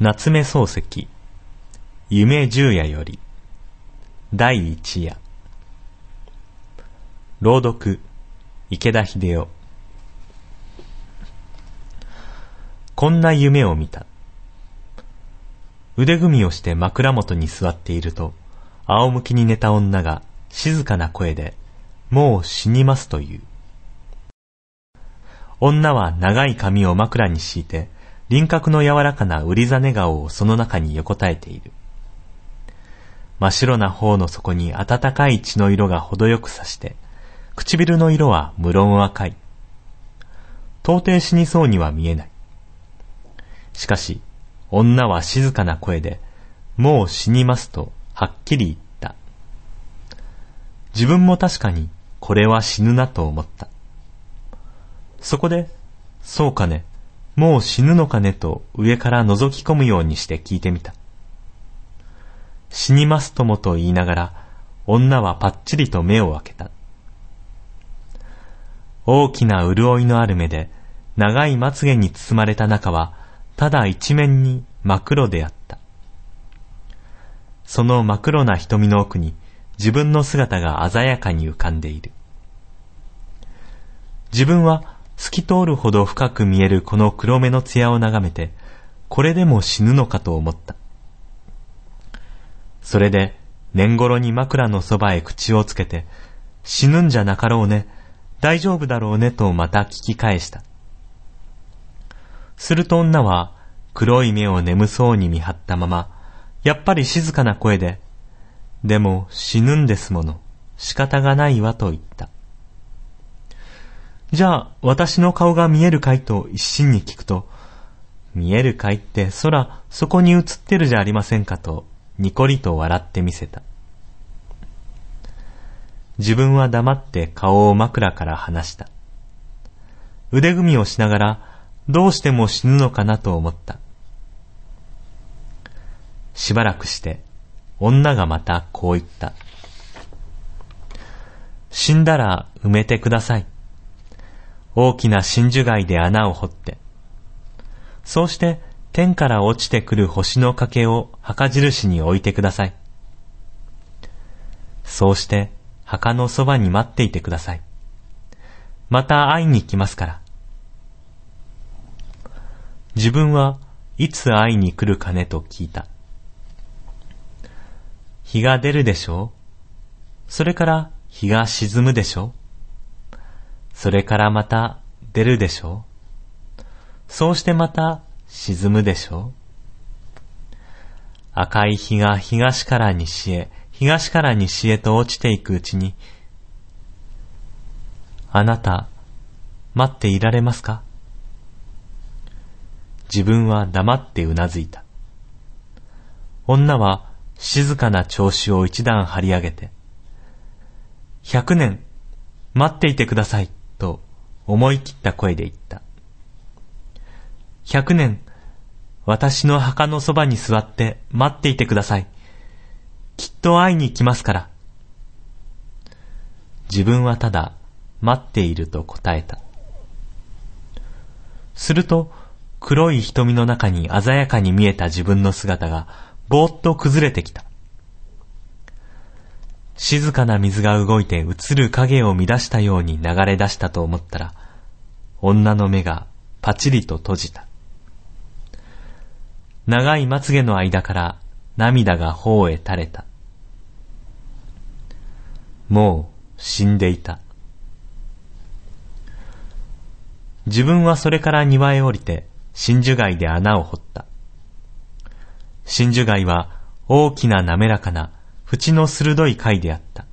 夏目漱石。夢十夜より。第一夜。朗読。池田秀夫こんな夢を見た。腕組みをして枕元に座っていると仰向きに寝た女が静かな声でもう死にますという。女は長い髪を枕に敷いて輪郭の柔らかな売りざね顔をその中に横たえている。真っ白な方の底に暖かい血の色が程よくさして、唇の色は無論赤い。到底死にそうには見えない。しかし、女は静かな声で、もう死にますとはっきり言った。自分も確かにこれは死ぬなと思った。そこで、そうかね、もう死ぬのかねと上から覗き込むようにして聞いてみた。死にますともと言いながら、女はぱっちりと目を開けた。大きな潤いのある目で、長いまつげに包まれた中は、ただ一面に真っ黒であった。その真っ黒な瞳の奥に、自分の姿が鮮やかに浮かんでいる。自分は透き通るほど深く見えるこの黒目の艶を眺めて、これでも死ぬのかと思った。それで、年頃に枕のそばへ口をつけて、死ぬんじゃなかろうね、大丈夫だろうねとまた聞き返した。すると女は、黒い目を眠そうに見張ったまま、やっぱり静かな声で、でも死ぬんですもの、仕方がないわと言った。じゃあ、私の顔が見えるかいと一心に聞くと、見えるかいって空、そこに映ってるじゃありませんかと、にこりと笑ってみせた。自分は黙って顔を枕から離した。腕組みをしながら、どうしても死ぬのかなと思った。しばらくして、女がまたこう言った。死んだら埋めてください。大きな真珠貝で穴を掘って、そうして天から落ちてくる星の欠けを墓印に置いてください。そうして墓のそばに待っていてください。また会いに来ますから。自分はいつ会いに来るかねと聞いた。日が出るでしょうそれから日が沈むでしょうそれからまた出るでしょ？うそうしてまた沈むでしょ？う赤い日が東から西へ、東から西へと落ちていくうちに、あなた、待っていられますか？自分は黙ってうなずいた。女は静かな調子を一段張り上げて、百年、待っていてください。と思い切った声で言った。百年、私の墓のそばに座って待っていてください。きっと会いに来ますから。自分はただ待っていると答えた。すると、黒い瞳の中に鮮やかに見えた自分の姿がぼーっと崩れてきた。静かな水が動いて映る影を乱したように流れ出したと思ったら、女の目がパチリと閉じた。長いまつげの間から涙が頬へ垂れた。もう死んでいた。自分はそれから庭へ降りて真珠貝で穴を掘った。真珠貝は大きな滑らかな縁の鋭い貝であった。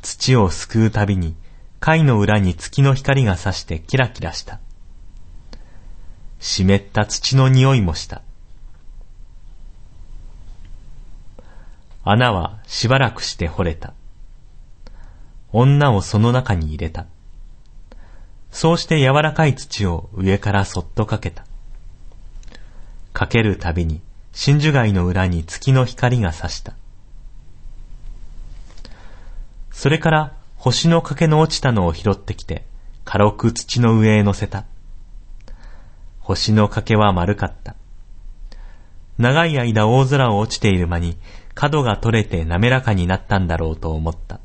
土をすくうたびに貝の裏に月の光が差してキラキラした。湿った土の匂いもした。穴はしばらくして掘れた。女をその中に入れた。そうして柔らかい土を上からそっとかけた。かけるたびに真珠貝の裏に月の光が差した。それから星の欠けの落ちたのを拾ってきて、軽く土の上へ乗せた。星の欠けは丸かった。長い間大空を落ちている間に角が取れて滑らかになったんだろうと思った。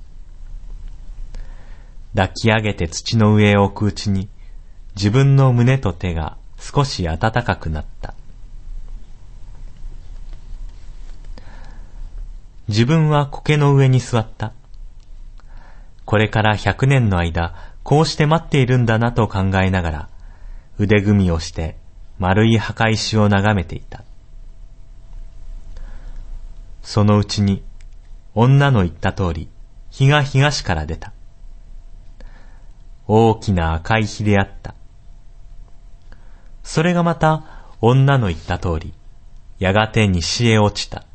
抱き上げて土の上へ置くうちに自分の胸と手が少し暖かくなった。自分は苔の上に座った。これから百年の間、こうして待っているんだなと考えながら、腕組みをして丸い墓石を眺めていた。そのうちに、女の言った通り、日が東から出た。大きな赤い日であった。それがまた女の言った通り、やがて西へ落ちた。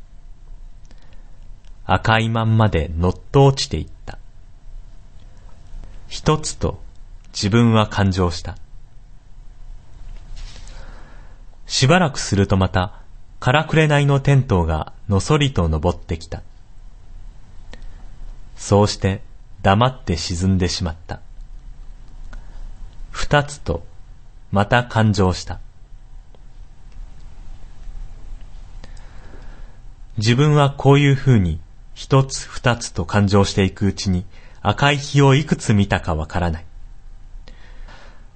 赤いまんまで乗っと落ちていった。一つと自分は感情した。しばらくするとまた、からくれないのテントがのそりと登ってきた。そうして黙って沈んでしまった。二つと、また感情した。自分はこういうふうに一つ二つと感情していくうちに赤い日をいくつ見たかわからない。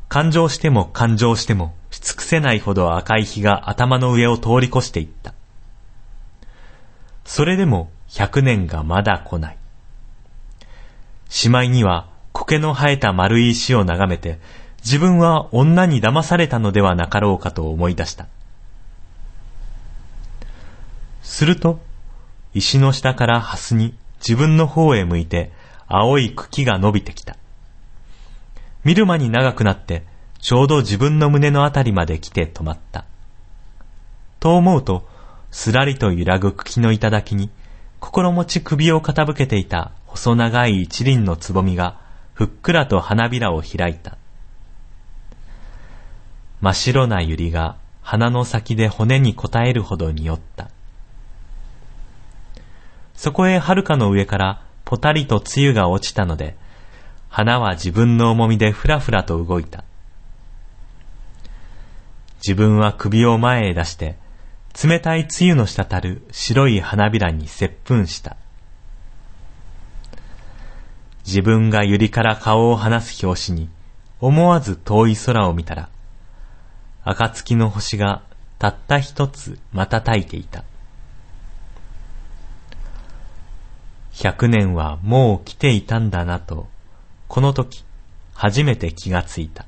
感情しても感情してもし尽くせないほど赤い日が頭の上を通り越していった。それでも百年がまだ来ない。しまいには苔の生えた丸い石を眺めて自分は女に騙されたのではなかろうかと思い出した。すると、石の下からハスに自分の方へ向いて青い茎が伸びてきた。見る間に長くなって、ちょうど自分の胸のあたりまで来て止まった。と思うと、すらりと揺らぐ茎の頂に、心持ち首を傾けていた細長い一輪のつぼみが、ふっくらと花びらを開いた。真っ白な百合が鼻の先で骨に応えるほど匂った。そこへ遥かの上からぽたりと露が落ちたので、花は自分の重みでふらふらと動いた。自分は首を前へ出して、冷たい露の滴る白い花びらに接吻した。自分が百合から顔を離す拍子に、思わず遠い空を見たら、暁の星がたった一つ瞬いていた。百年はもう来ていたんだなとこの時、初めて気がついた。